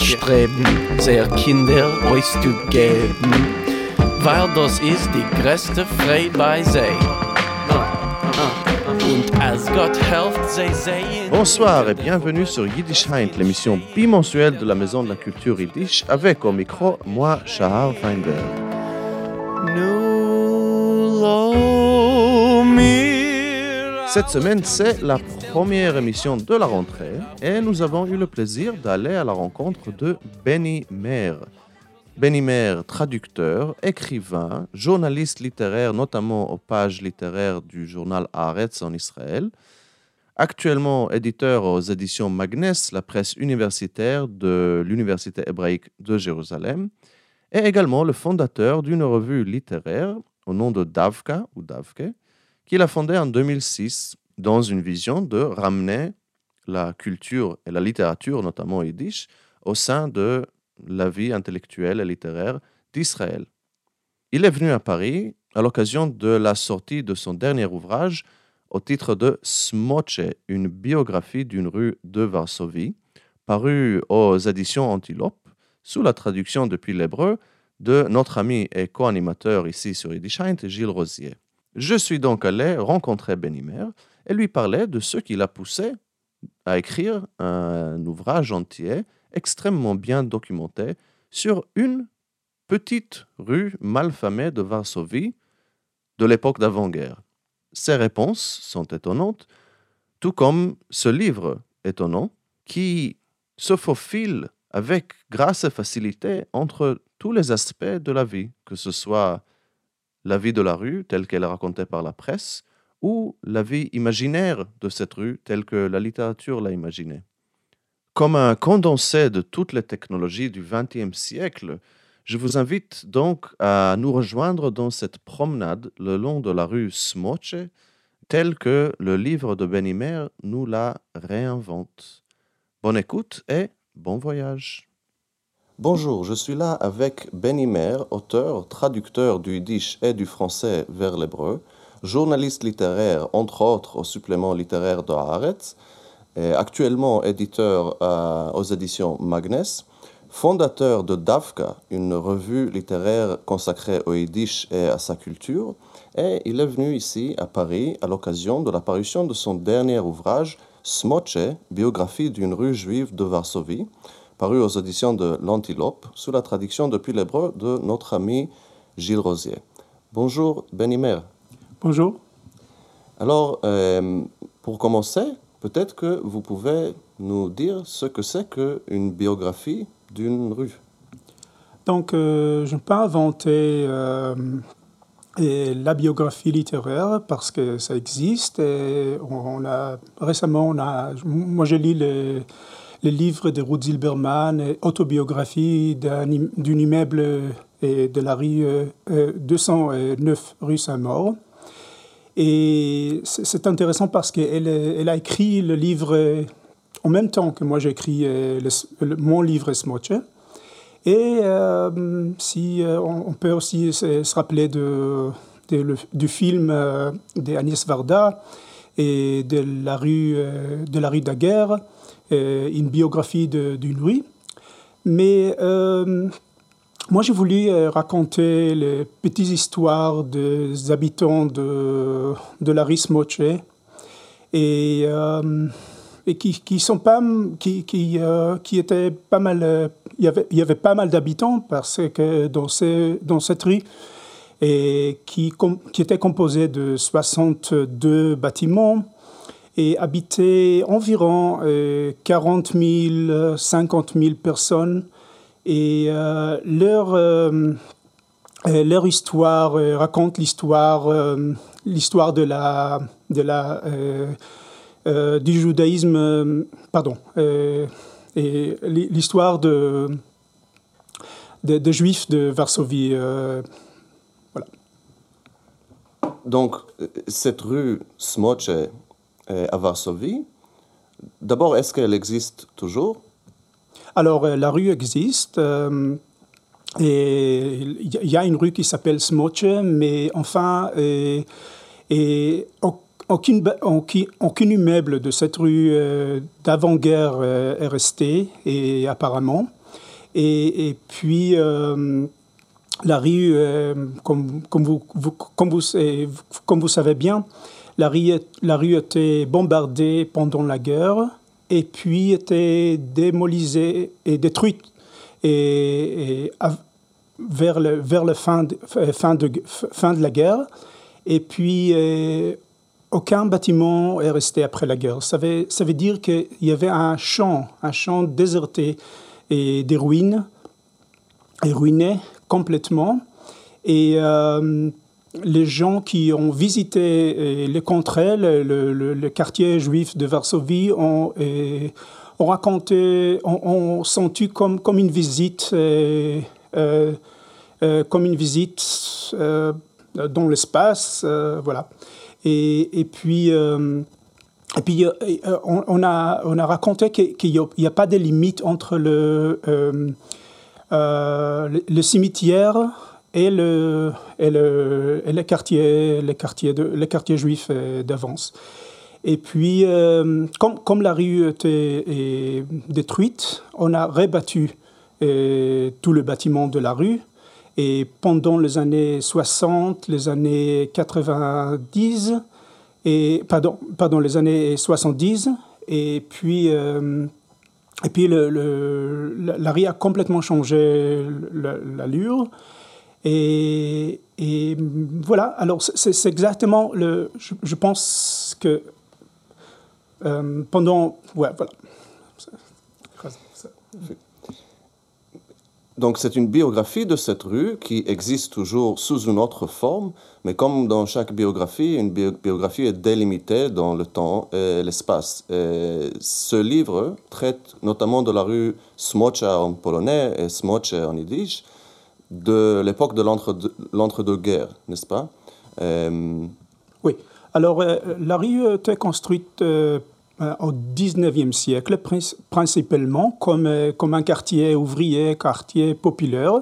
Streben, sehr Kinder weil das ist die größte Frei bei. Bonsoir et bienvenue sur Yiddish Heint, l'émission bimensuelle de la Maison de la Culture Yiddish, avec au micro, moi, Shahar Weinberg. Cette semaine, c'est la première émission de la rentrée et nous avons eu le plaisir d'aller à la rencontre de Benny Mer. Benny Mer, traducteur, écrivain, journaliste littéraire, notamment aux pages littéraires du journal Haaretz en Israël, actuellement éditeur aux éditions Magnes, la presse universitaire de l'Université hébraïque de Jérusalem, et également le fondateur d'une revue littéraire au nom de Davka ou Davke, qu'il a fondée en 2006 dans une vision de ramener la culture et la littérature, notamment yiddish, au sein de la vie intellectuelle et littéraire d'Israël. Il est venu à Paris à l'occasion de la sortie de son dernier ouvrage au titre de Smoche, une biographie d'une rue de Varsovie, paru aux éditions Antilope, sous la traduction depuis l'hébreu de notre ami et co-animateur ici sur Yiddish Heint, Gilles Rosier. Je suis donc allé rencontrer Benimer et lui parler de ce qui l'a poussé à écrire un ouvrage entier extrêmement bien documenté sur une petite rue malfamée de Varsovie de l'époque d'avant-guerre. Ses réponses sont étonnantes, tout comme ce livre étonnant qui se faufile avec grâce et facilité entre tous les aspects de la vie, que ce soit la vie de la rue telle qu'elle est racontée par la presse, ou la vie imaginaire de cette rue telle que la littérature l'a imaginée. Comme un condensé de toutes les technologies du XXe siècle, je vous invite donc à nous rejoindre dans cette promenade le long de la rue Smoche, telle que le livre de Benimer nous la réinvente. Bonne écoute et bon voyage. Bonjour, je suis là avec Benimer, auteur, traducteur du yiddish et du français vers l'hébreu, journaliste littéraire, entre autres au supplément littéraire de Haaretz, et actuellement éditeur euh, aux éditions Magnes, fondateur de Davka, une revue littéraire consacrée au yiddish et à sa culture, et il est venu ici à Paris à l'occasion de la parution de son dernier ouvrage, Smoche, biographie d'une rue juive de Varsovie, paru aux éditions de l'Antilope, sous la traduction depuis l'hébreu de notre ami Gilles Rosier. Bonjour Benimer. Bonjour. Alors, euh, pour commencer, peut-être que vous pouvez nous dire ce que c'est qu'une biographie d'une rue. Donc, euh, je ne peux pas inventer euh, la biographie littéraire parce que ça existe. Et on a, récemment, on a, moi, j'ai lu les, les livres de Ruth Zilberman, autobiographie d'un im- d'un immeuble et de la rue euh, euh, 209 rue Saint-Maur. Et c'est intéressant parce qu'elle elle a écrit le livre euh, en même temps que moi euh, le- le- mon livre Smoche. Et euh, si euh, on, peut aussi se, rappeler le- du film euh, d'Agnès Varda et de la rue euh, de la rue Daguerre, euh, une biographie de- d'une rue. Mais euh, moi, j'ai voulu euh, raconter les petites histoires des habitants de, de la rue Smoche et, euh, et qui, qui sont pas qui, qui, euh, qui étaient pas mal euh, il y avait il y avait pas mal d'habitants parce que dans ces dans cette rue et qui qui était composée de 62 bâtiments et habitait environ euh, 40 000 50 000 personnes. Et euh, leur euh, euh, leur histoire euh, raconte l'histoire euh, l'histoire de la de la du judaïsme pardon et l'hi- l'histoire de, de de juifs de Varsovie euh, Donc, cette rue Smoche à Varsovie, d'abord, est-ce qu'elle existe toujours? Alors, euh, la rue existe. euh, et il y- a une rue qui s'appelle Smoche, mais enfin, euh, aucune, aucun immeuble de cette rue d'avant-guerre est resté, et apparemment. Et, puis, la rue, comme, vous, savez bien, la rue, était bombardée pendant la guerre et puis était démolisée et détruite et, vers, le, vers la fin de, fin, de, fin de la guerre. Et puis, euh, aucun bâtiment est resté après la guerre. Ça veut, ça veut dire qu'il y avait un champ, un champ déserté et des ruines, et ruiné complètement. Et euh, les gens qui ont visité euh, les contrées, le, quartier juif de Varsovie, ont, ont raconté, ont, senti comme, comme une visite, euh, euh, comme une visite dans l'espace, voilà. Et, et, puis. Et puis, on, a, on a raconté qu'il n'y a, pas de limite entre le, le cimetière et le, le, et le quartier, les quartiers, les quartiers juifs euh, d'avance. Et puis, euh, comme, comme, la rue était détruite, on a rebattu euh, tout le bâtiment de la rue. Et pendant les années 60, les années 90, et, pardon, pardon, les années 70, et puis, et puis la, rue a complètement changé l'allure. Et, voilà, alors c'est exactement le. Je, pense que euh, pendant. Ouais, voilà. Donc c'est une biographie de cette rue qui existe toujours sous une autre forme, mais comme dans chaque biographie, une biographie est délimitée dans le temps et l'espace. Ce livre traite notamment de la rue Smocha en polonais et Smocha en yiddish, de l'époque de l'entre-deux-guerres, n'est-ce pas? Euh, Oui. Alors, euh, la rue était construite euh, au 19e siècle, principalement comme, comme un quartier ouvrier, quartier populaire.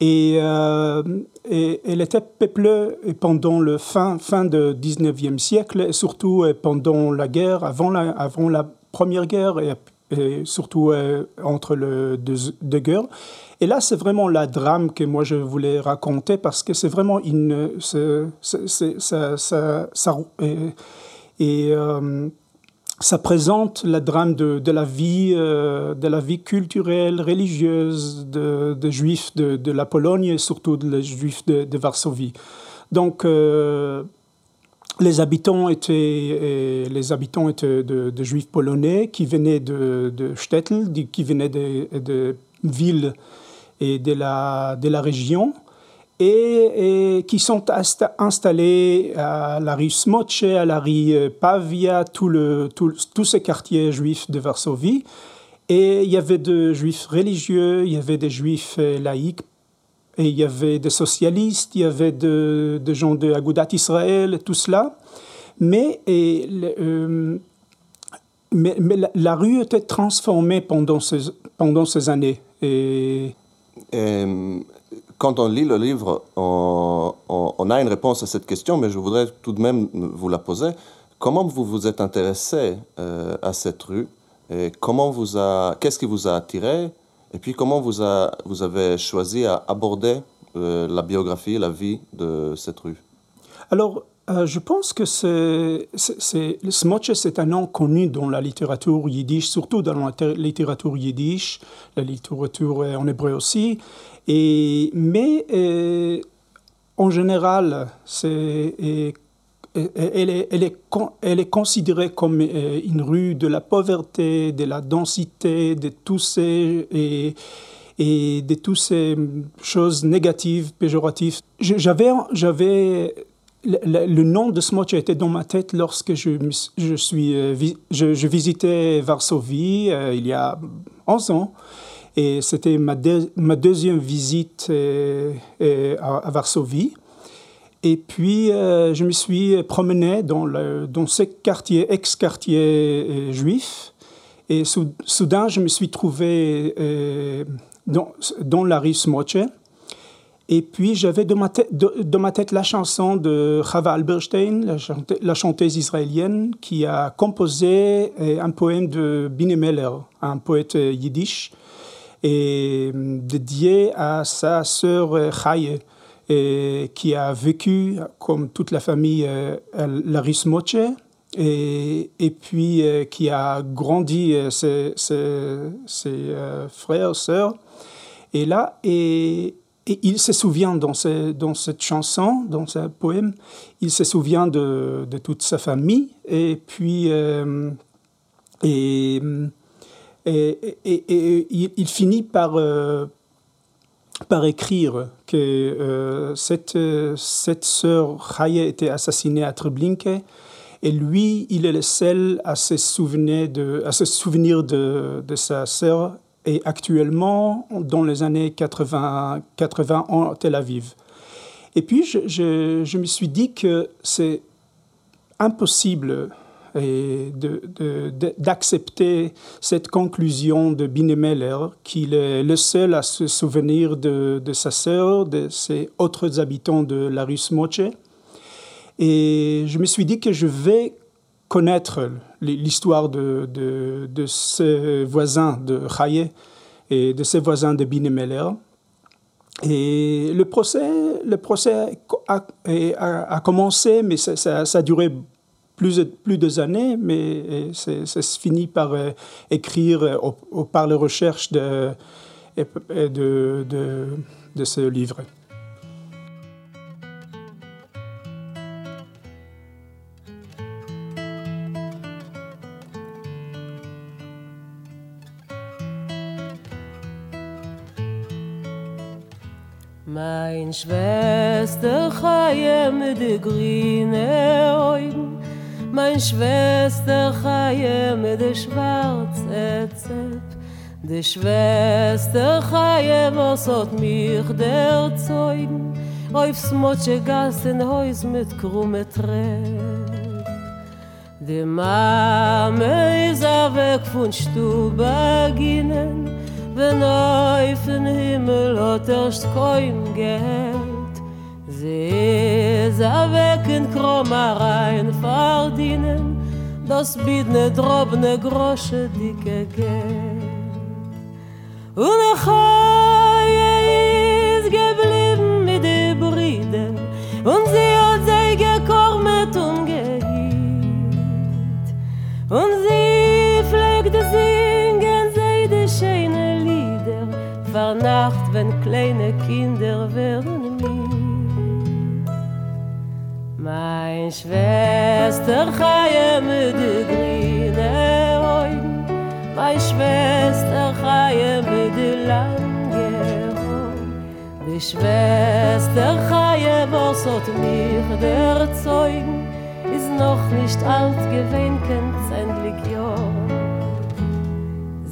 Et, elle était peuplée pendant le fin, fin du 19e siècle, et surtout pendant la guerre, avant la, avant la Première Guerre et, surtout entre les deux guerres. Et là, c'est vraiment la drame que moi je voulais raconter parce que c'est vraiment une. et, euh, ça présente la drame de, la vie, euh, de la vie culturelle, religieuse de, de juifs de, la Pologne et surtout des juifs de, Varsovie. Donc, euh, les habitants étaient, les habitants étaient de, juifs polonais qui venaient de, de Stettel, qui venaient de villes et de la, de la région et, qui sont installés à la rue Smoche, à la rue Pavia, tout le, tout, tous ces quartiers juifs de Varsovie. Et il y avait des juifs religieux, il y avait des juifs euh, laïcs, et il y avait des socialistes, il y avait des de gens de Agudat Israël, tout cela. Mais, et, euh, mais, mais la, rue était transformée pendant ces, pendant ces années. Et, quand on lit le livre, on, a une réponse à cette question, mais je voudrais tout de même vous la poser. Comment vous vous êtes intéressé euh, à cette rue? Comment vous a, qu'est-ce qui vous a attiré? Et puis comment vous, a, vous avez choisi à aborder euh, la biographie, la vie de cette rue? Alors, euh, je pense que c'est, Smoche, c'est un nom connu dans la littérature yiddish, surtout dans la littérature yiddish, la littérature en hébreu aussi. Et, mais euh, en général, elle, est, considérée comme euh, une rue de la pauvreté, de la densité, de tous ces... Et de toutes ces choses négatives, péjoratives. J'avais, le, nom de Smoch était dans ma tête lorsque je, je, suis, euh, je, visitais Varsovie euh, il y a 11 ans. Et c'était ma, ma, deuxième visite euh, à, Varsovie. Et puis, je me suis promené dans, le, dans ce quartier, ex-quartier juif. Et soudain, je me suis trouvé dans, dans la rue Smoche. Et puis j'avais dans ma, tête, la chanson de Chava Alberstein, la, chanteuse israélienne, qui a composé euh, un poème de Binemeller, un poète euh, yiddish, euh, dédié à sa sœur Chaye, qui a vécu, comme toute la famille, à la Rismoche, et, puis qui a grandi ses frères, sœurs. Et là, et, et il se souvient dans, cette chanson, dans ce poème, il se souvient de, toute sa famille et puis euh, et, il, finit par, euh, par écrire que euh, cette, cette sœur Chaya était assassinée à Treblinka et lui, il est le seul à se souvenir de, à se souvenir de, de sa sœur et actuellement dans les années 80, 80 en Tel Aviv. Et puis je, me suis dit que c'est impossible d'accepter cette conclusion de Binemeller, qu'il est le seul à se souvenir de, de, sa sœur, de ses autres habitants de la rue Smoche. Et je me suis dit que je vais connaître l'histoire de, de, de, ses voisins de Chaye et de ses voisins de Binemeller. Et le procès, le procès a, a, commencé, mais ça, ça, a duré plus, plus de années, mais ça se finit par euh, écrire au, par les recherches de, de, de ce livre. Mein Schwester Chaye mit de grüne Augen. Mein Schwester Chaye mit de schwarze Zepp De Schwester Chaye was hat mich der Zeugen Aufs Motsche Gas in Haus mit krumme Trepp De Mame is a weg von Stube ginnen wenn auf den Himmel hat erst kein Geld. Sie ist weg in Kromarein verdienen, das biet ne drobne Grosche dicke Geld. Und ich war Nacht, wenn kleine Kinder werden mir. Mein Schwester Chaye mit de grüne Augen, mein Schwester Chaye mit de lange Augen, die Schwester Chaye, hat mich der Zeugen, ist noch nicht alt gewinnt, kennt's endlich Jahr.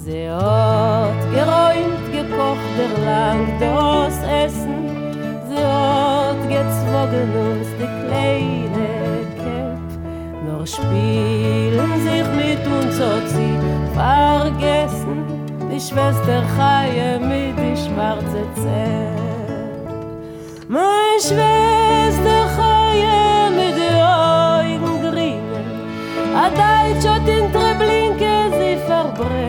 Sie hat geräumt gekocht der lang das Essen Sie hat gezwogen uns die kleine Kämpf Nur spielen sich mit uns hat sie vergessen Die Schwester Chaie mit die schwarze Zepp Meine Schwester Chaie mit die Augen grünen A Deutsch hat in Treblinke sie verbrennt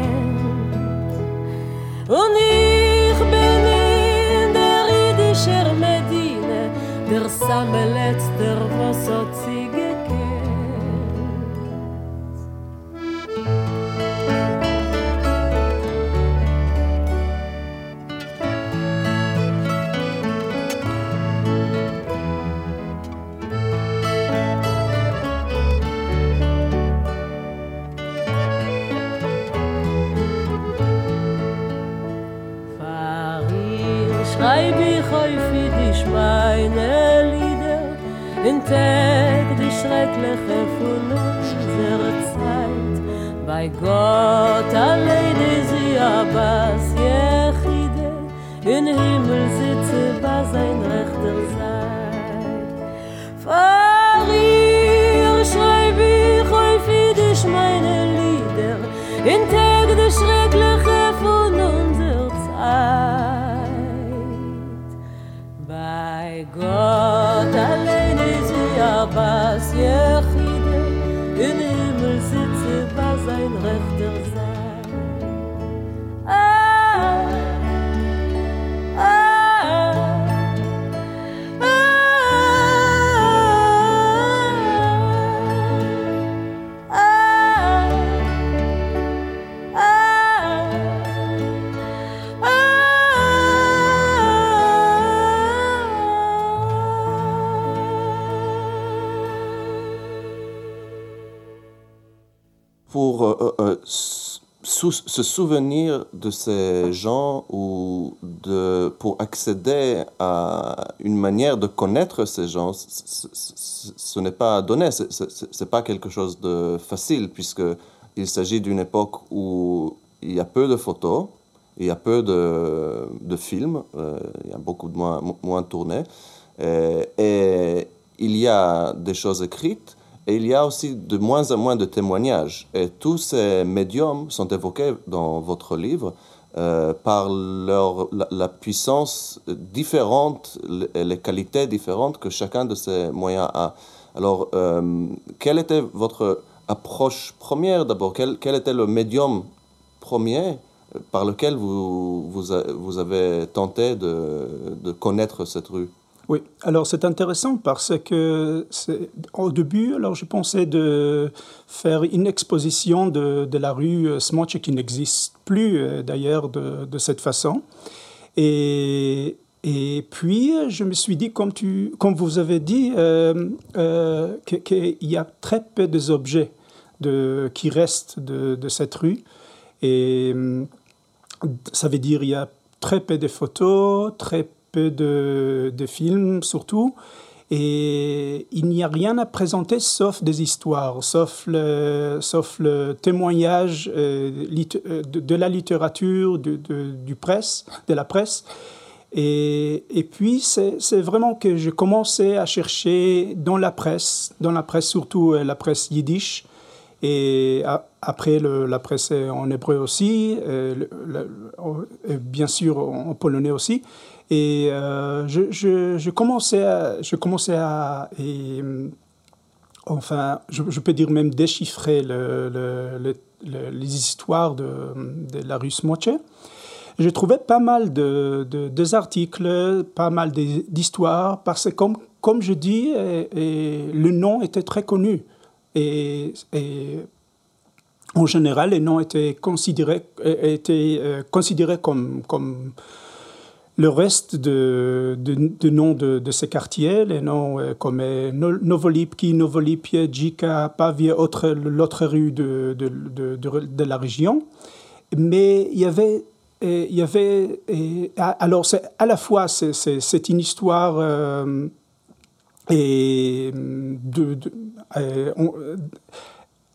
pour euh, euh, se souvenir de ces gens ou de, pour accéder à une manière de connaître ces gens, ce n'est pas donné, ce n'est pas quelque chose de facile puisqu'il s'agit d'une époque où il y a peu de photos, il y a peu de, de films, euh, il y a beaucoup moins, moins tournés, et, et il y a des choses écrites, et il y a aussi de moins en moins de témoignages. Et tous ces médiums sont évoqués dans votre livre euh, par leur, la, puissance différente et les qualités différentes que chacun de ces moyens a. Alors, euh, quelle était votre approche première d'abord? Quel, quel, était le médium premier par lequel vous, vous, vous avez tenté de, de connaître cette rue? Oui, alors c'est intéressant parce que au début, alors je pensais de faire une exposition de, la rue Smoche qui n'existe plus euh, d'ailleurs de, cette façon. Et, et, puis je me suis dit, comme, tu, comme vous avez dit, euh, euh, qu'il y a très peu d'objets de, qui restent de, de cette rue. Et ça veut dire qu'il y a très peu de photos, très de, films surtout. Et il n'y a rien à présenter sauf des histoires, sauf le, sauf le témoignage euh, euh, de, la littérature, du presse, de la presse. Et, et puis, c'est vraiment que j'ai commencé à chercher dans la presse, dans la presse surtout euh, la presse yiddish, et après la presse en hébreu aussi, bien sûr en polonais aussi. Et euh, je, je, commençais à, je commençais à et, euh, enfin, je, peux dire même déchiffrer le, le, les histoires de, la rue Smoche. J'ai trouvé pas mal de, de, articles, pas mal d'histoires, parce que comme, comme je dis, le nom était très connu. Et, et, en général, les noms étaient considérés, étaient, euh, comme, comme le reste de, de, noms de, ces quartiers, les noms euh, comme euh, Novolipki, Novolipie, Djika, Pavie, l'autre rue de, de, la région. Mais il y avait il y avait alors c'est à la fois c'est une histoire euh, et de,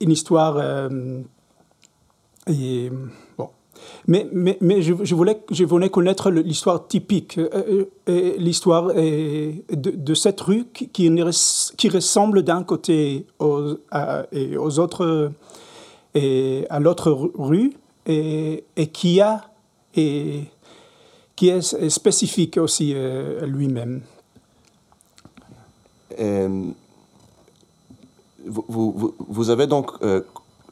une histoire et mais, je, voulais, connaître l'histoire typique, euh, euh, l'histoire de, de, cette rue qui, ressemble d'un côté aux, à, autres, et à l'autre rue, et, qui, est spécifique aussi euh, lui-même. Vous, avez donc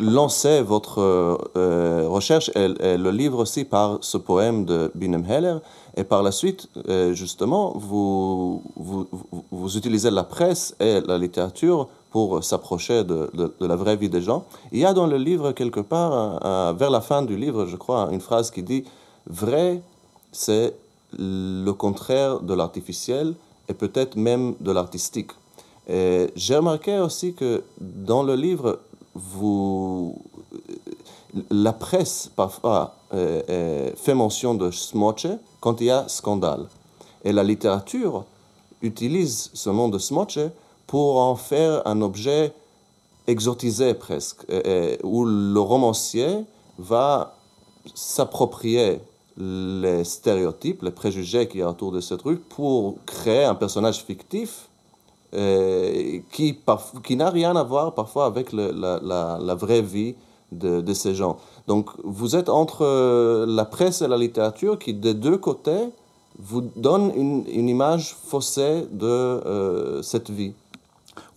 lancé votre euh, recherche et, le livre aussi par ce poème de Binem Heller. Et par la suite, euh, justement, vous, vous, vous, utilisez la presse et la littérature pour s'approcher de, de, la vraie vie des gens. Il y a dans le livre, quelque part, vers la fin du livre, je crois, une phrase qui dit Vrai, c'est le contraire de l'artificiel et peut-être même de l'artistique. J'ai remarqué aussi que dans le livre, vous, la presse parfois euh, euh, fait mention de smoche quand il y a scandale. Et la littérature utilise ce nom de smoche pour en faire un objet exotisé presque, où le romancier va s'approprier les stéréotypes, les préjugés qu'il y a autour de cette rue pour créer un personnage fictif euh, qui, n'a rien à voir parfois avec la, vraie vie de, ces gens. Donc vous êtes entre euh, la presse et la littérature qui, des deux côtés, vous donne une, une image faussée de euh, cette vie.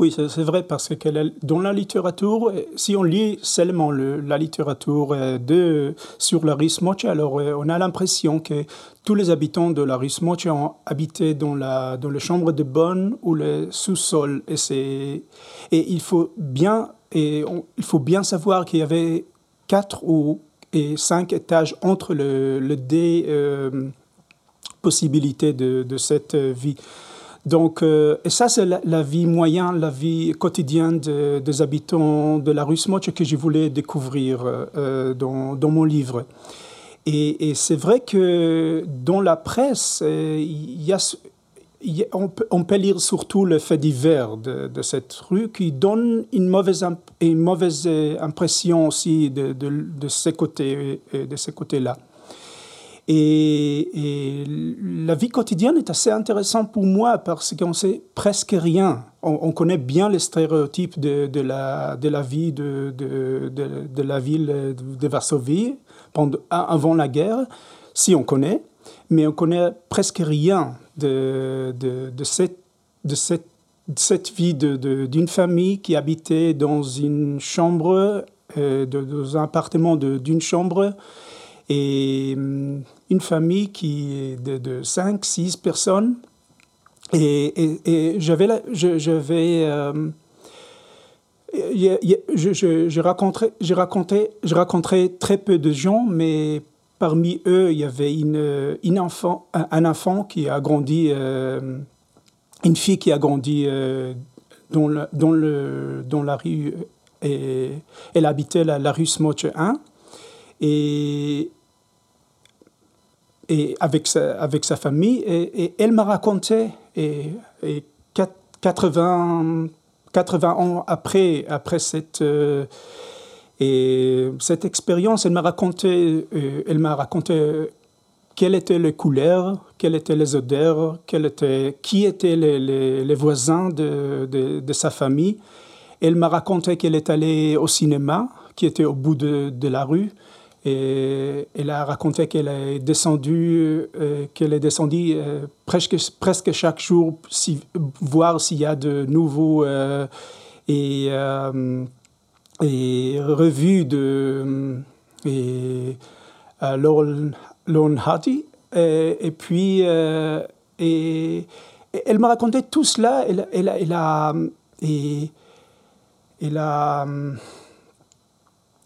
Oui, c'est vrai, parce que dans la littérature, si on lit seulement la littérature euh, de, sur la Rismoche, alors euh, on a l'impression que tous les habitants de la Rismoche ont habité dans, la, dans les chambres de bonne ou le sous-sol. Et, et il, faut bien, et il faut bien savoir qu'il y avait quatre ou et cinq étages entre le, le des euh, possibilités de, de cette vie. Donc, euh, et ça, c'est la, vie moyenne, la vie quotidienne des habitants de la rue Smoche que je voulais découvrir euh, dans, dans, mon livre. Et, c'est vrai que dans la presse, on, peut, lire surtout le fait divers de, cette rue qui donne une mauvaise, impression aussi de, de, de ces côtés-là. Et, la vie quotidienne est assez intéressante pour moi parce qu'on sait presque rien. On, connaît bien les stéréotypes de, la, vie de, la ville de Varsovie avant la guerre, si on connaît, mais on connaît presque rien de, cette vie d'une famille qui habitait dans une chambre, euh, dans un appartement d'une chambre et hum, une famille qui est de, de 5, 6 personnes. Et, et, j'avais, je, je vais, euh, je, je, je, racontais, je, racontais, je racontais très peu de gens, mais parmi eux, il y avait une, une enfant, un, enfant qui a grandi, euh, une fille qui a grandi euh, dans, le, dans, le, dans la rue, et elle habitait la, la rue Smoche 1. Et, avec, sa, famille. Et, elle m'a raconté, et, et 80, 80 ans après, euh, et cette expérience, elle m'a raconté, euh, elle m'a raconté quelles étaient les couleurs, quelles étaient les odeurs, qui étaient les, voisins de, sa famille. Elle m'a raconté qu'elle est allée au cinéma, qui était au bout de la rue. Et elle a raconté qu'elle est descendue, euh, qu'elle est descendue euh, presque, presque chaque jour, si, voir s'il y a de nouveaux euh, et, et revues de et, Lorne Hardy. Et, et, puis, et, elle m'a raconté tout cela. Elle, elle, elle a, et, elle a,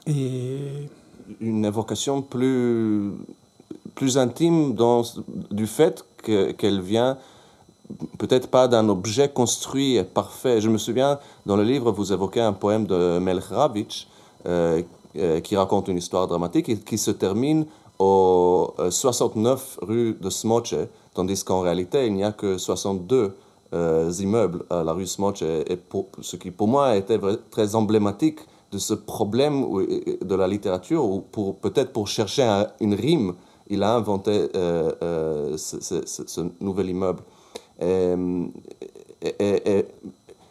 et une évocation plus, plus intime dans, du fait qu'elle vient peut-être pas d'un objet construit et parfait. Je me souviens, dans le livre, vous évoquez un poème de Melch euh, euh, qui raconte une histoire dramatique et qui se termine au 69 euh, rue de Smoche, tandis qu'en réalité, il n'y a que 62 immeubles à la rue Smoche, ce qui pour moi était très emblématique de ce problème de la littérature, ou pour, peut-être pour chercher une rime, il a inventé euh, euh, ce, nouvel immeuble. Et, et,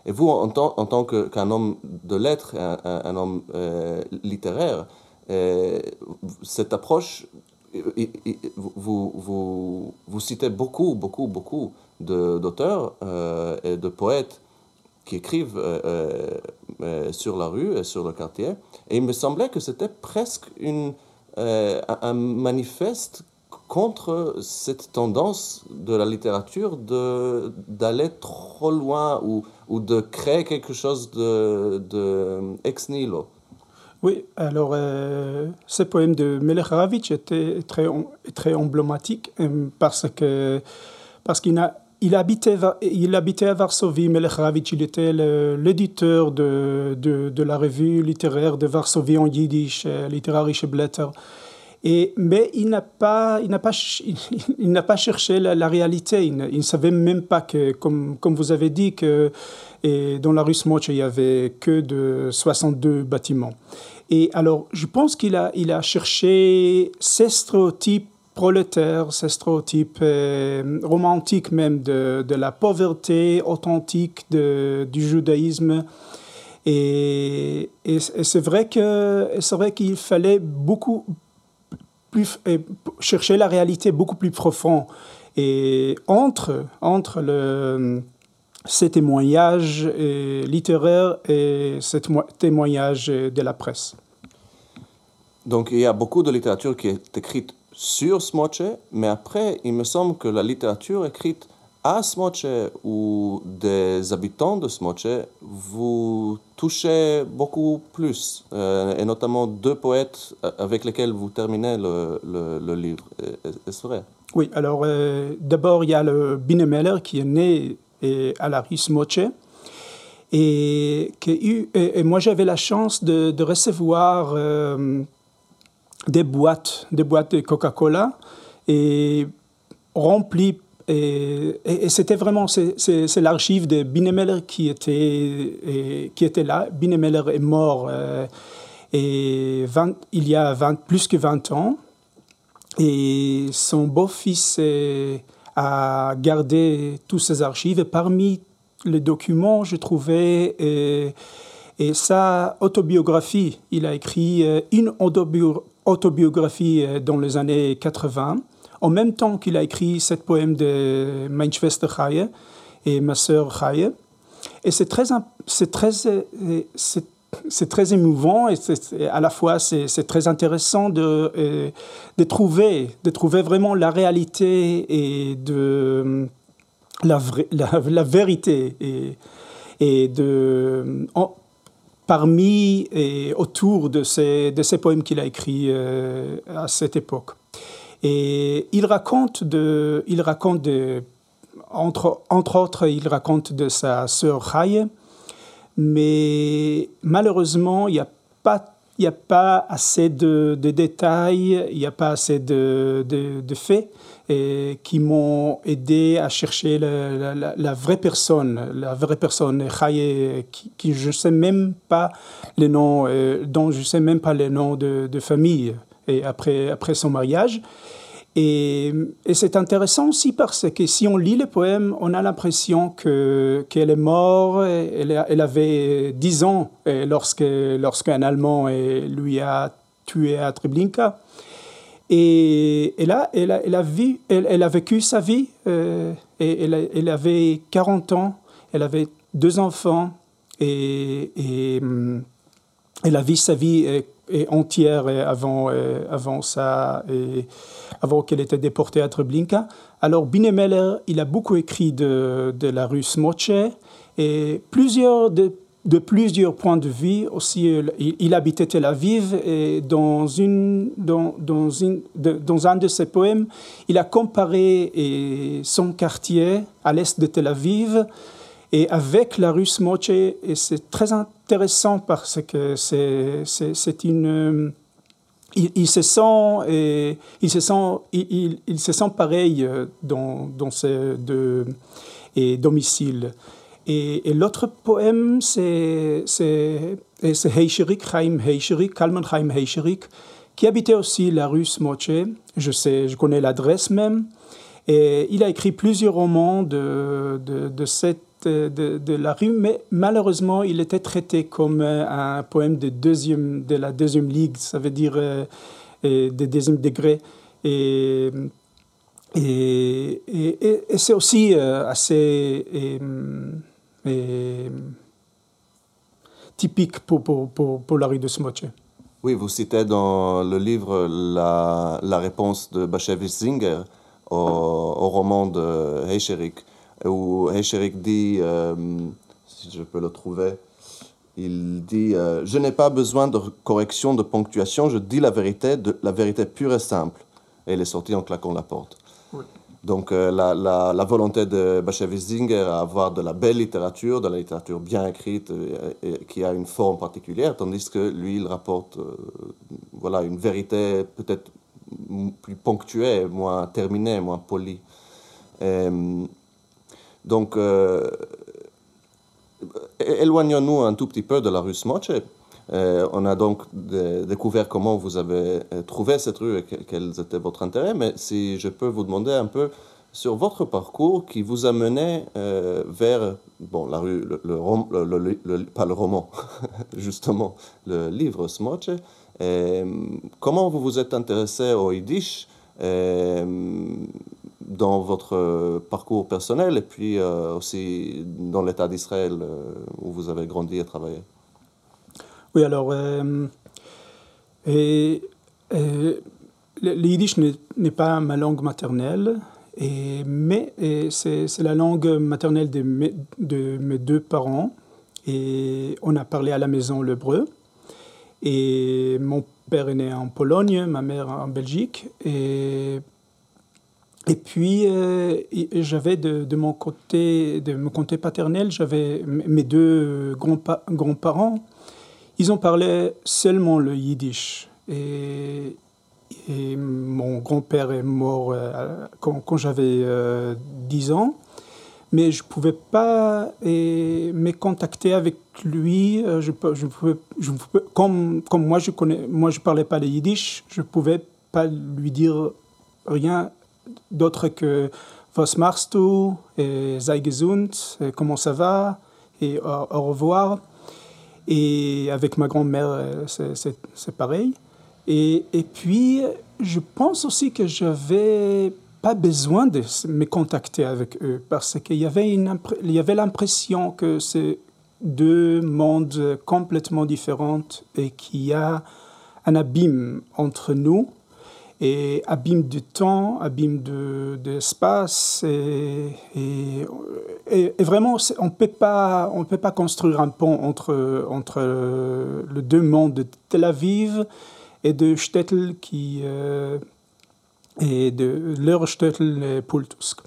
vous, en, tant, qu'un homme de lettres, un, homme euh, littéraire, cette approche, vous, vous, vous, citez beaucoup, beaucoup, beaucoup d'auteurs et de poètes qui écrivent euh, euh, euh, sur la rue sur le quartier. Et il me semblait que c'était presque un manifeste contre cette tendance de la littérature d'aller trop loin ou, ou de créer quelque chose de, de ex nihilo. Oui, alors ce poème de Melech était très, très emblématique parce, que, parce qu'il a il habitait, il habitait à Varsovie, Melech il était l'éditeur de, de, la revue littéraire de Varsovie en yiddish, euh, Literarische Blätter. Et, mais il n'a pas, il n'a pas, il n'a pas cherché la, réalité. Il ne, savait même pas que, comme, comme vous avez dit, que dans la rue Smoch, il y avait que de 62 bâtiments. Et alors, je pense qu'il a, il a cherché ces stéréotypes prolétaire, ce stéréotype euh, romantique même de, la pauvreté authentique du judaïsme. Et, c'est vrai qu'il fallait beaucoup plus chercher la réalité beaucoup plus profonde. Et entre entre le ces témoignages euh, littéraires et ces témoignages de la presse. Donc il y a beaucoup de littérature qui est écrite sur Smoche, mais après, il me semble que la littérature écrite à Smoche ou des habitants de Smoche, vous touchez beaucoup plus, euh, et notamment deux poètes avec lesquels vous terminez le, le, livre. Est-ce vrai? Oui, alors euh, d'abord, il y a le Binemeller qui est né et à la rue Smoche. Et, et, moi, j'avais la chance de, recevoir euh, des boîtes, des boîtes de Coca-Cola et remplies. Et, c'était vraiment, c'est l'archive de Binemeller qui était, qui était là. Binemeller est mort euh, il y a 20, plus que 20 ans. Et son beau-fils a gardé tous ces archives. Et parmi les documents, je trouvais et, sa autobiographie. Il a écrit euh, une autobiographie euh, dans les années 80, en même temps qu'il a écrit cette poème de Mein Schwester et ma sœur Chaye. Et c'est très, c'est très, euh, c'est très émouvant et, à la fois c'est très intéressant de, de, trouver, de trouver vraiment la réalité et de la, la, vérité et de, parmi et autour de ces, de ces poèmes qu'il a écrits euh, à cette époque. Et il raconte, de, il raconte de, entre, entre autres, il raconte de sa sœur Haye, mais malheureusement, il n'y a pas a pas assez de, détails, il n'y a pas assez de, de, faits et, qui m'ont aidé à chercher la, vraie personne, la vraie personne, qui, qui je ne sais même pas le nom, euh, dont je ne sais même pas le nom de, famille et après, après son mariage. Et, c'est intéressant aussi parce que si on lit le poème, on a l'impression qu'elle est morte, elle, avait 10 ans lorsqu'un Allemand lui a tué à Treblinka. Et, elle a, elle, a vécu sa vie, euh, elle, avait 40 ans, elle avait deux enfants, et, et elle a vu sa vie et entière avant, avant ça, avant qu'elle était déportée à Treblinka. Alors Binemeller, il a beaucoup écrit de, de la rue Smoche et plusieurs de, de, plusieurs points de vue aussi. Il, il habitait Tel Aviv et dans, une, dans, dans, une, dans un de ses poèmes, il a comparé et son quartier à l'est de Tel Aviv et avec la rue Smoche. Et c'est très intéressant parce que c'est une... Il, il, se sent, et, il, se sent, il, il, se sent pareil euh, dans, dans ces deux domiciles. Et, l'autre poème, c'est Heicherik, Chaim Heicherik, Kalman Chaim qui habitait aussi la rue Smoche. Je, sais, je connais l'adresse même. Et il a écrit plusieurs romans de, de, la rue, mais malheureusement, il était traité comme un poème de, deuxième, de la deuxième ligue, ça veut dire euh, de deuxième degré. Et, et, et, c'est aussi euh, assez typique pour, pour, pour, pour, la rue de Smoche. Oui, vous citez dans le livre la, la réponse de Bashevis Zinger au, au roman de Heicherik où Hecherik dit, euh, si je peux le trouver, il dit euh, Je n'ai pas besoin de correction de ponctuation, je dis la vérité, de, la vérité pure et simple. Et il est sorti en claquant la porte. Donc euh, la, volonté de Bashevis Zinger à avoir de la belle littérature, de la littérature bien écrite, et, qui a une forme particulière, tandis que lui, il rapporte voilà, une vérité peut-être plus ponctuée, moins terminée, moins polie. Donc, euh, éloignons-nous un tout petit peu de la rue Smoche. Euh, on a donc découvert comment vous avez euh, trouvé cette rue et quels étaient votre intérêt, mais si je peux vous demander un peu sur votre parcours qui vous a mené vers bon, la rue, le, pas le roman, justement, le livre Smoche. comment vous vous êtes intéressé au Yiddish dans votre parcours personnel et puis euh, aussi dans l'État d'Israël euh, où vous avez grandi et travaillé? Oui, alors, euh, et, le yiddish n'est pas ma langue maternelle, mais c'est la langue maternelle de mes, de mes, deux parents. Et on a parlé à la maison l'hébreu. Et mon père est né en Pologne, ma mère en Belgique. Et et puis, euh, j'avais de, mon côté, de mon côté paternel, j'avais mes deux grands-parents. Ils ont parlé seulement le yiddish. Et, mon grand-père est mort euh, quand, j'avais 10 ans. Mais je ne pouvais pas me contacter avec lui. Je, je pouvais, comme, moi, je ne moi, je parlais pas le yiddish, je ne pouvais pas lui dire rien d'autres que Was machst du et Sei gesund, et comment ça va? et au, revoir. Et avec ma grand-mère, euh, c'est pareil. Et, puis, je pense aussi que j'avais pas besoin de me contacter avec eux parce qu'il y avait l'impression que c'est deux mondes complètement différents et qu'il y a un abîme entre nous et abîme du temps, abîme de, l'espace. Et, vraiment, on ne peut pas construire un pont entre, entre le deux mondes de Tel Aviv et de Stettel qui, euh, et de leur Stettel et Pultusk.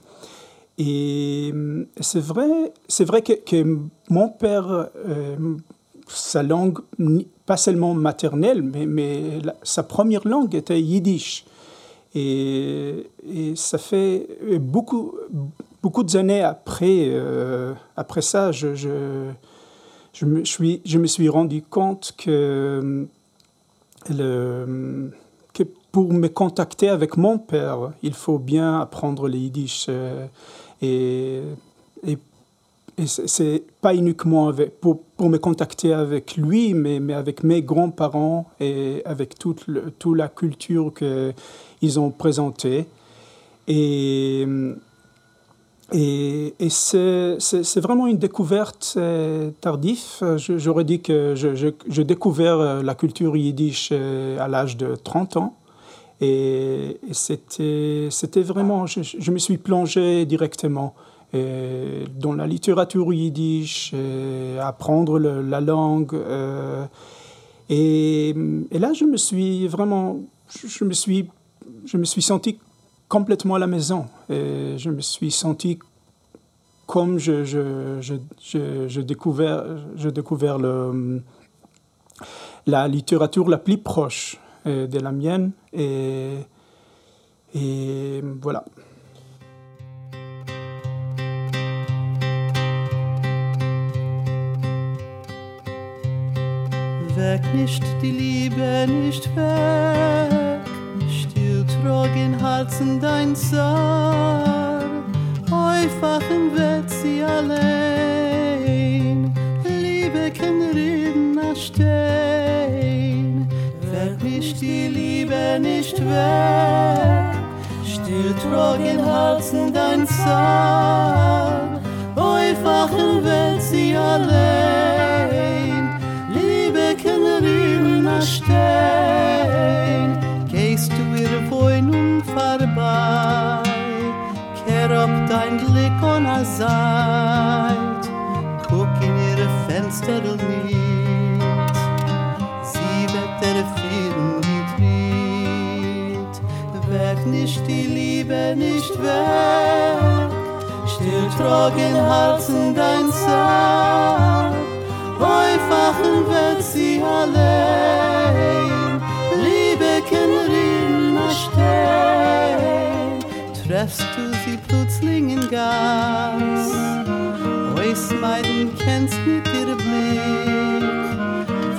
Et c'est vrai, vrai que, que, mon père, euh, sa langue pas seulement maternelle, mais, mais sa première langue était yiddish. Et, ça fait beaucoup, beaucoup d'années après, euh, après ça, je, je, je, me suis, je me suis rendu compte que, le, que pour me contacter avec mon père, il faut bien apprendre le yiddish. Euh, et, et et c'est pas uniquement pour, me contacter avec lui, mais, avec mes grands-parents et avec toute, toute la culture qu'ils ont présentée. Et, et, et c'est vraiment une découverte tardive. J'aurais dit que j'ai découvert euh, la culture yiddish euh, à l'âge de 30 ans. Et, et c'était vraiment, je, je, me suis plongé directement dans la littérature yiddish, apprendre la langue. Euh, et, là, je me suis vraiment, je, me suis, je me suis senti complètement à la maison. Je me suis senti comme je, je, je, je découvert, la littérature la plus proche euh, de la mienne. Et voilà. Weg, nicht die Liebe, nicht weg. Still trog in Herzen dein Zar, Eufachen wird sie allein. Liebe kann reden nach Stein, weg nicht die Liebe, nicht weg. Still trog in Herzen dein Zar, Eufachen wird sie allein. On a Seid. Guck in ihre Fenster und nicht Sie wird der Frieden gedreht Weg nicht die Liebe nicht weg. Still trog in Herzen dein Zart Heufachen wird sie allein, Liebe Kennerin erstehen. Treffst du sie in Gas, Ois meiden kennst mit ihr Blick,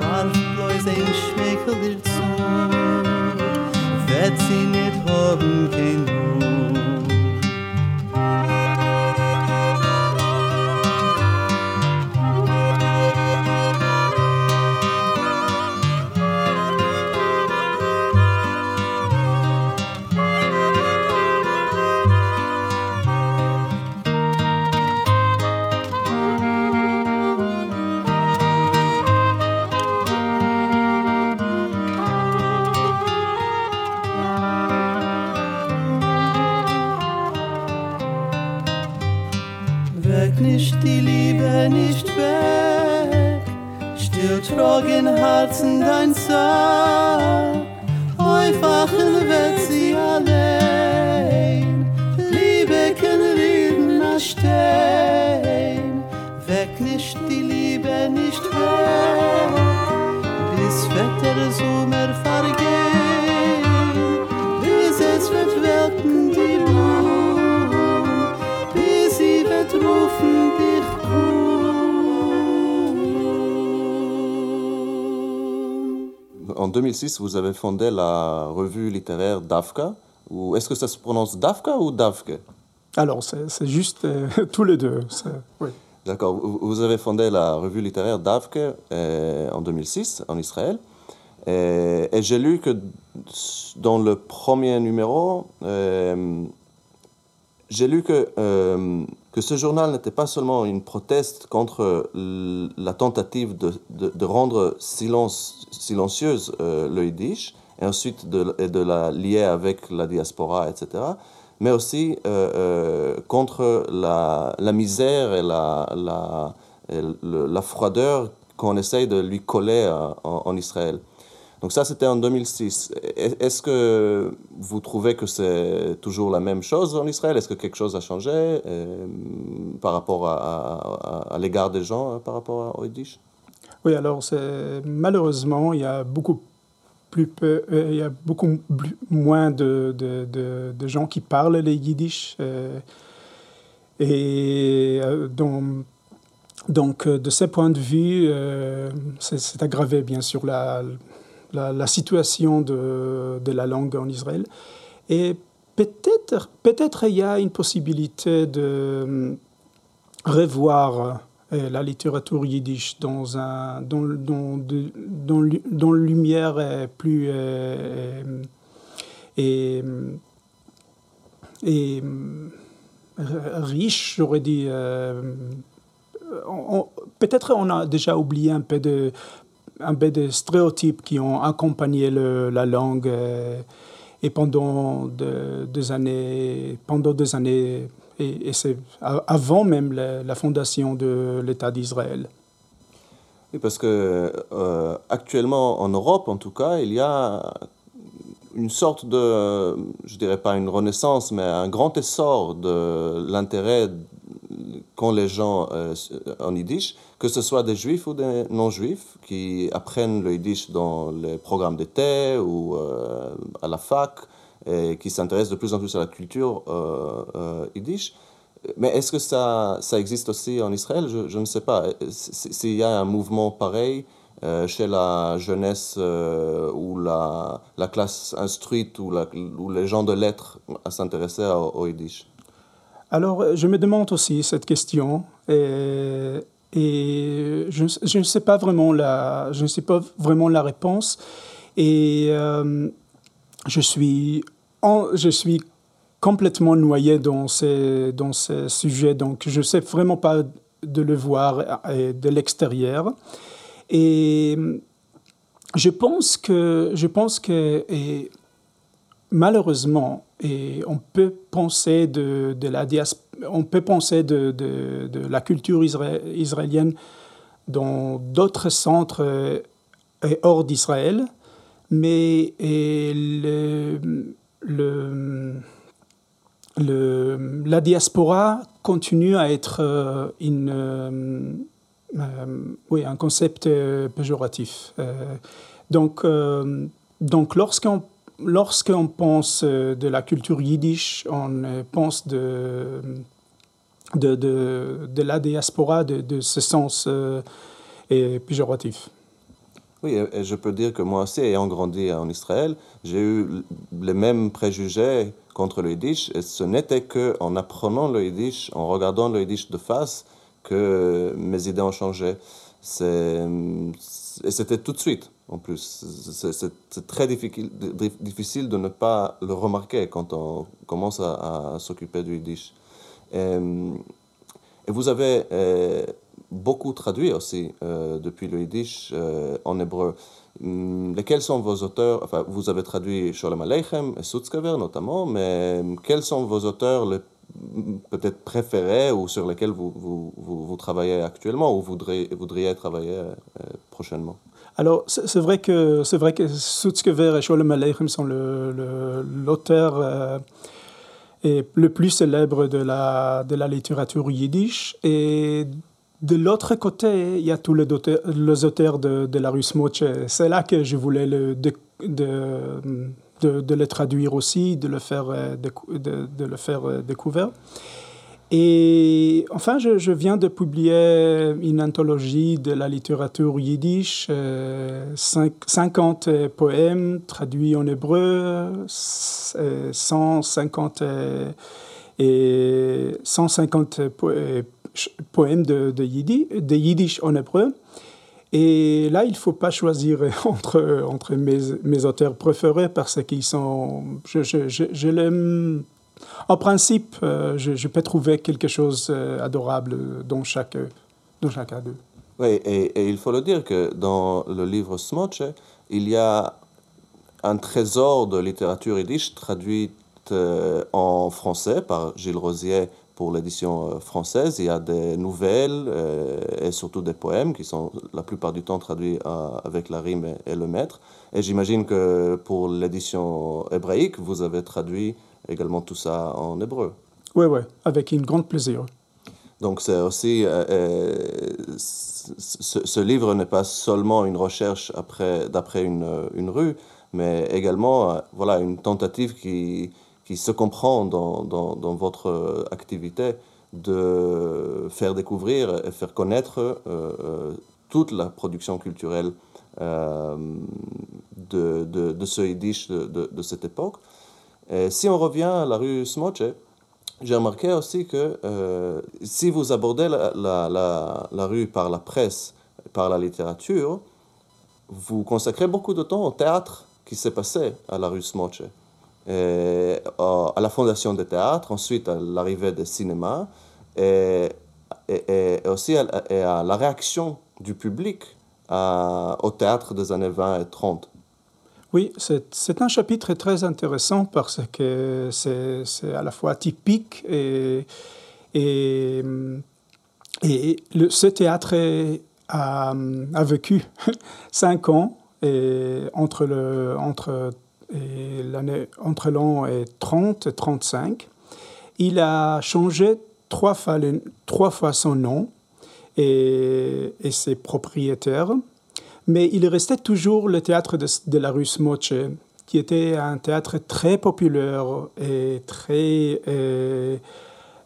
Warf bloß ein Schmeichel dir zu, Wird sie nicht haben kein nicht die Liebe nicht weg. Still trocken Herzen dein Zahn, einfachen wird sie allein. Liebe kann reden stehen, weg nicht die Liebe nicht weg. Bis Wetter Sommer vergeht. En 2006, vous avez fondé la revue littéraire Dafka. Est-ce que ça se prononce Dafka ou Dafke? Alors, c'est juste euh, tous les deux. D'accord. Vous avez fondé la revue littéraire Dafke euh, en 2006 en Israël. Euh, et, j'ai lu que dans le premier numéro, euh, j'ai lu que que ce journal n'était pas seulement une proteste contre la tentative de, de, rendre silence, silencieuse euh, le Yiddish et ensuite de, de, la lier avec la diaspora, etc., mais aussi euh, euh, contre la, la, misère et la, la, et la froideur qu'on essaye de lui coller en Israël. Donc ça, c'était en 2006. Est-ce que vous trouvez que c'est toujours la même chose en Israël? Est-ce que quelque chose a changé euh, par rapport à, à, à l'égard des gens, euh, par rapport au Yiddish Oui, alors malheureusement, il y a beaucoup plus peu, euh, il y a beaucoup moins de, gens qui parlent les Yiddish. Et donc, donc, de ce point de vue, c'est aggravé, bien sûr, la, la, situation de, la langue en Israël. Et peut-être peut, il y a une possibilité de revoir euh, la littérature yiddish dans un dans, dans, dans, dans lumière plus euh, et, riche, j'aurais dit. Euh, Peut-être on a déjà oublié un peu de un peu de stéréotypes qui ont accompagné la langue euh, et pendant de, des années, pendant des années, et, c'est avant même la, la fondation de l'État d'Israël. Oui, parce que euh, actuellement en Europe, en tout cas, il y a une sorte de, je dirais pas une renaissance, mais un grand essor de l'intérêt qu'ont les gens euh, en yiddish, que ce soit des juifs ou des non-juifs qui apprennent le yiddish dans les programmes d'été ou euh, à la fac et qui s'intéressent de plus en plus à la culture euh, yiddish. Mais est-ce que ça, ça existe aussi en Israël? Je, ne sais pas. S'il y a un mouvement pareil chez la jeunesse ou la, la, classe instruite ou, les gens de lettres à s'intéresser au Yiddish? Alors, je me demande aussi cette question. Et, je, ne sais pas vraiment la, je ne sais pas vraiment la réponse. Et euh, je suis, je suis complètement noyé dans ces, dans ces sujets, donc je ne sais vraiment pas de le voir de l'extérieur. Et je pense que, je pense que et malheureusement, et on peut penser de, de la on peut penser de, la culture israélienne dans d'autres centres et hors d'Israël, mais la diaspora continue à être euh, oui, un concept euh, péjoratif. Euh, donc, donc lorsqu'on lorsqu'on pense de la culture yiddish, on pense de, de, la diaspora, de, de ce sens euh, péjoratif. Oui, et je peux dire que moi aussi, ayant grandi en Israël, j'ai eu les mêmes préjugés contre le yiddish, et ce n'était qu'en apprenant le yiddish, en regardant le yiddish de face, que mes idées ont changé. Et c'était tout de suite, en plus. C'est très difficile, de ne pas le remarquer quand on commence à, s'occuper du yiddish. Et, et vous avez euh, beaucoup traduit aussi euh, depuis le yiddish euh, en hébreu. Hum, lesquels sont vos auteurs Enfin, vous avez traduit Sholem Aleichem et Sutzkever notamment, mais quels sont vos auteurs les peut-être préférés ou sur lesquels vous, travaillez actuellement ou voudriez, voudriez travailler euh, prochainement? Alors, c'est vrai que c'est vrai que Sutzkever et Sholem Aleichem sont l'auteur le, euh, le plus célèbre de la, de la littérature yiddish. Et de l'autre côté, il y a tous les auteurs, de, de la Russe Moche. C'est là que je voulais le, de, de, le traduire aussi, de le faire, de, de le faire découvrir. Et enfin, je, viens de publier une anthologie de la littérature yiddish, euh, 50 poèmes traduits en hébreu, 150, et 150 poèmes de, yiddish, en hébreu. Et là, il ne faut pas choisir entre, mes auteurs préférés parce qu'ils sont. Je, je, je, je l'aime en principe, euh, je, peux trouver quelque chose euh, adorable dans chaque, dans chacun d'eux. Oui, et, il faut le dire que dans le livre Smoche, il y a un trésor de littérature yiddish traduite euh, en français par Gilles Rosier pour l'édition euh, française. Il y a des nouvelles euh, et surtout des poèmes qui sont la plupart du temps traduits avec la rime et, et le maître. Et j'imagine que pour l'édition hébraïque, vous avez traduit également tout ça en hébreu. Oui, oui, avec un grand plaisir. Donc c'est aussi, euh, euh, ce, ce, livre n'est pas seulement une recherche d'après une, une, rue, mais également euh, voilà, une tentative qui, qui se comprend dans, dans, dans, votre activité de faire découvrir et faire connaître toute la production culturelle de, de, de, ce yiddish de, de cette époque. Et si on revient à la rue Smoche, j'ai remarqué aussi que euh, si vous abordez la, rue par la presse, par la littérature, vous consacrez beaucoup de temps au théâtre qui s'est passé à la rue Smoche. Et à la fondation des théâtres, ensuite à l'arrivée des cinémas, et, aussi à, la réaction du public au théâtre des années 20 et 30. Oui, c'est un chapitre très intéressant parce que c'est à la fois typique et, ce théâtre a, vécu cinq ans et entre entre l'année entre l'an 30 et 35. Il a changé trois fois, trois fois son nom et ses propriétaires mais il restait toujours le théâtre de, la rue Smoche, qui était un théâtre très populaire et très, et,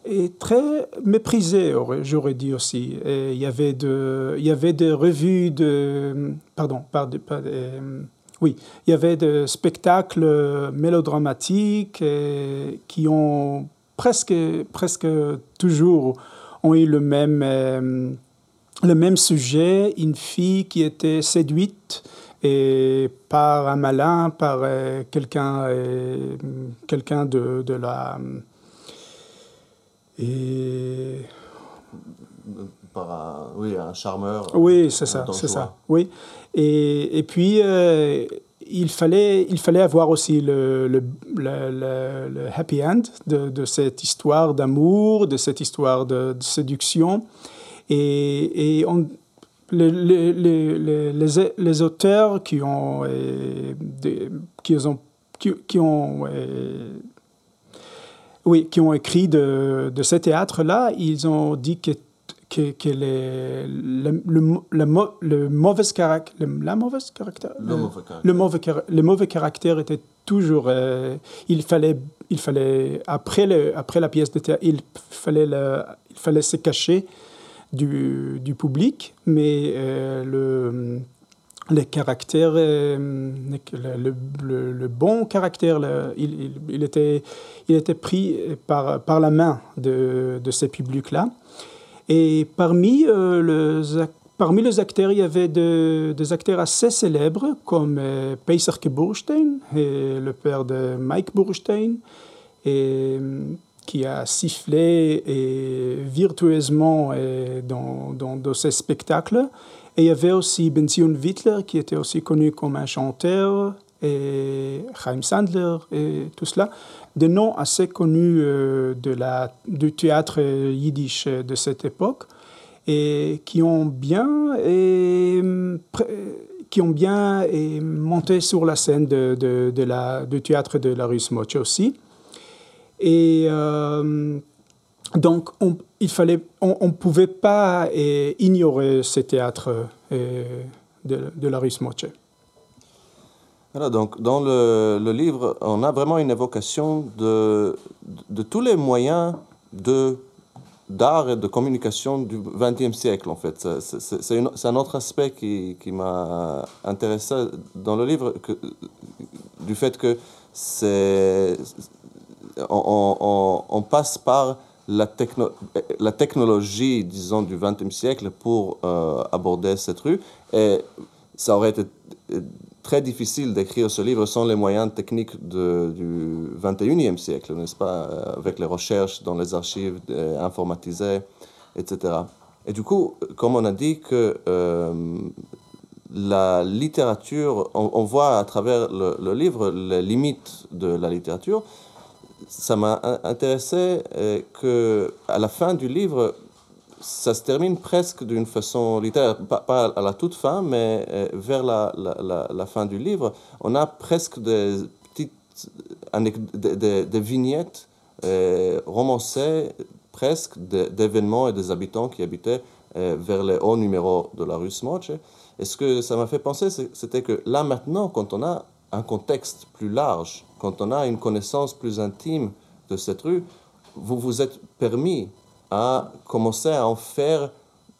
et très méprisé, j'aurais dit aussi. Il, y avait de, il y avait des revues de... Pardon, pas de, oui, il y avait des spectacles mélodramatiques qui ont presque, presque toujours ont eu le même le même sujet, une fille qui était séduite et par un malin, par euh, quelqu'un euh, quelqu'un de, de, la... Et... Par un, oui, un charmeur. Oui, c'est ça, c'est ça. Oui. Et, et puis, euh, il, fallait, il fallait avoir aussi le, le, le, le happy end de, de cette histoire d'amour, de cette histoire de, de séduction. Et, et on, les, les, les, les, les auteurs qui ont, euh, des, qui ont, qui, qui ont euh, oui, qui ont écrit de, de ce théâtre-là, ils ont dit que, que, que les, le, le, le, le mauvais caractère, la mauvaise caractère, le, mauvais caractère. Le, mauvais, le mauvais caractère était toujours, euh, il fallait, il fallait après, le, après la pièce de théâtre, il fallait, le, il fallait se cacher du, public, mais euh, le, euh, le, le, le, bon caractère, il, était, il était pris par, par la main de, de ces publics-là. Et parmi, euh, les, parmi les acteurs, il y avait de, des acteurs assez célèbres comme euh, Pesach Burstein, le père de Mike Burstein, qui a sifflé et virtueusement et dans, dans, dans, ces spectacles. Et il y avait aussi Benzion Wittler, qui était aussi connu comme un chanteur, et Chaim Sandler, et tout cela. Des noms assez connus euh, de la, du théâtre yiddish de cette époque, et qui ont bien, et, qui ont bien et monté sur la scène de, la, du théâtre de la rue Smoch aussi. Et euh, donc, on, il fallait, on pouvait pas eh, ignorer ce théâtre eh, de, de, la rue Smoche. Voilà, donc, dans le, livre, on a vraiment une évocation de, tous les moyens de d'art et de communication du XXe siècle, en fait. C'est un autre aspect qui, m'a intéressé dans le livre, du fait que c'est... On, passe par la, techno, la technologie, disons, du XXe siècle pour euh, aborder cette rue. Et ça aurait été très difficile d'écrire ce livre sans les moyens techniques du 21e siècle, n'est-ce pas, euh, avec les recherches dans les archives euh, informatisées, etc. Et du coup, comme on a dit que euh, la littérature, on, voit à travers le, livre les limites de la littérature, ça m'a intéressé que à la fin du livre, ça se termine presque d'une façon littéraire, pas, à la toute fin, mais euh, vers la, la, la, fin du livre, on a presque des petites des, des, vignettes euh, romancées presque d'événements et des habitants qui habitaient euh, vers les hauts numéros de la rue Smoche. Et ce que ça m'a fait penser, c'était que là maintenant, quand on a un contexte plus large, quand on a une connaissance plus intime de cette rue, vous vous êtes permis à commencer à en faire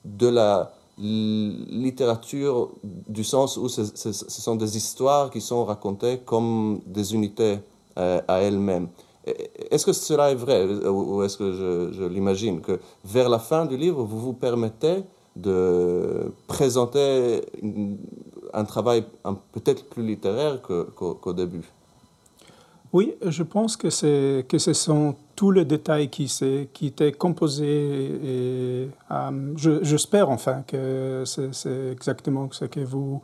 de la littérature du sens où ce, sont des histoires qui sont racontées comme des unités euh, à elles-mêmes. Est-ce que cela est vrai ou est-ce que je, je l'imagine que vers la fin du livre, vous vous permettez de présenter un travail peut-être plus littéraire qu'au début oui, je pense que, ce sont tous les détails qui, étaient composés. Et, euh, J'espère enfin que c'est exactement ce que vous,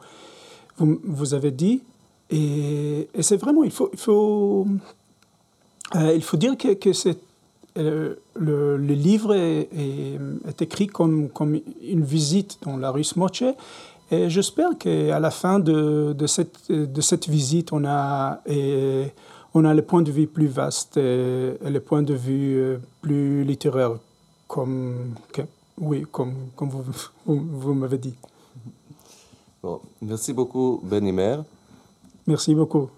vous, avez dit. Et, c'est vraiment, il faut, il faut, euh, il faut dire que, euh, le, livre est, est, écrit comme, comme une visite dans la rue Smoche. Et j'espère qu'à la fin de, de, cette, de cette visite, on a. Et, on a le point de vue plus vaste et, le point de vue euh, plus littéraire, comme, oui, comme, comme vous, vous, m'avez dit. Bon, merci beaucoup, Benimer. Merci beaucoup.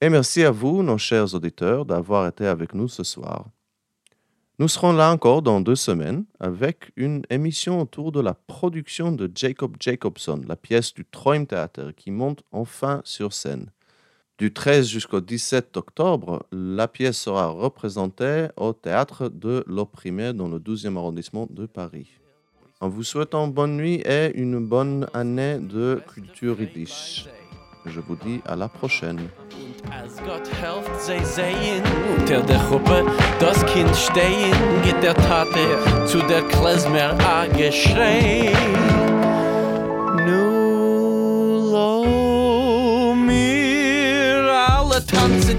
Et merci à vous, nos chers auditeurs, d'avoir été avec nous ce soir. Nous serons là encore dans deux semaines avec une émission autour de la production de Jacob Jacobson, la pièce du Theater qui monte enfin sur scène. Du 13 jusqu'au 17 octobre, la pièce sera représentée au théâtre de l'Opprimé dans le 12e arrondissement de Paris. En vous souhaitant bonne nuit et une bonne année de culture yiddish. Je vous dis à la prochaine. Als Gott helft, sehen, unter der das Kind stehen, geht der Tate zu der Klezmer a Nu lo mir alle tanzen.